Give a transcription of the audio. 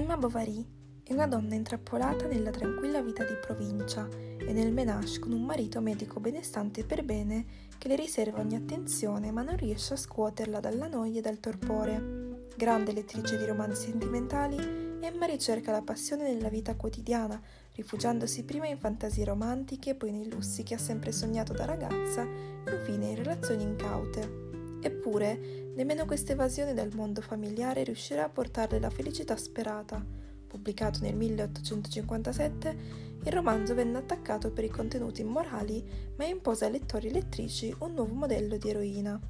Bovary è una donna intrappolata nella tranquilla vita di provincia e nel menage con un marito medico benestante per bene che le riserva ogni attenzione ma non riesce a scuoterla dalla noia e dal torpore. Grande lettrice di romanzi sentimentali, Emma ricerca la passione nella vita quotidiana, rifugiandosi prima in fantasie romantiche, poi nei lussi che ha sempre sognato da ragazza, infine in relazioni incaute. Eppure, nemmeno questa evasione dal mondo familiare riuscirà a portarle la felicità sperata. Pubblicato nel 1857, il romanzo venne attaccato per i contenuti immorali, ma impose ai lettori e lettrici un nuovo modello di eroina.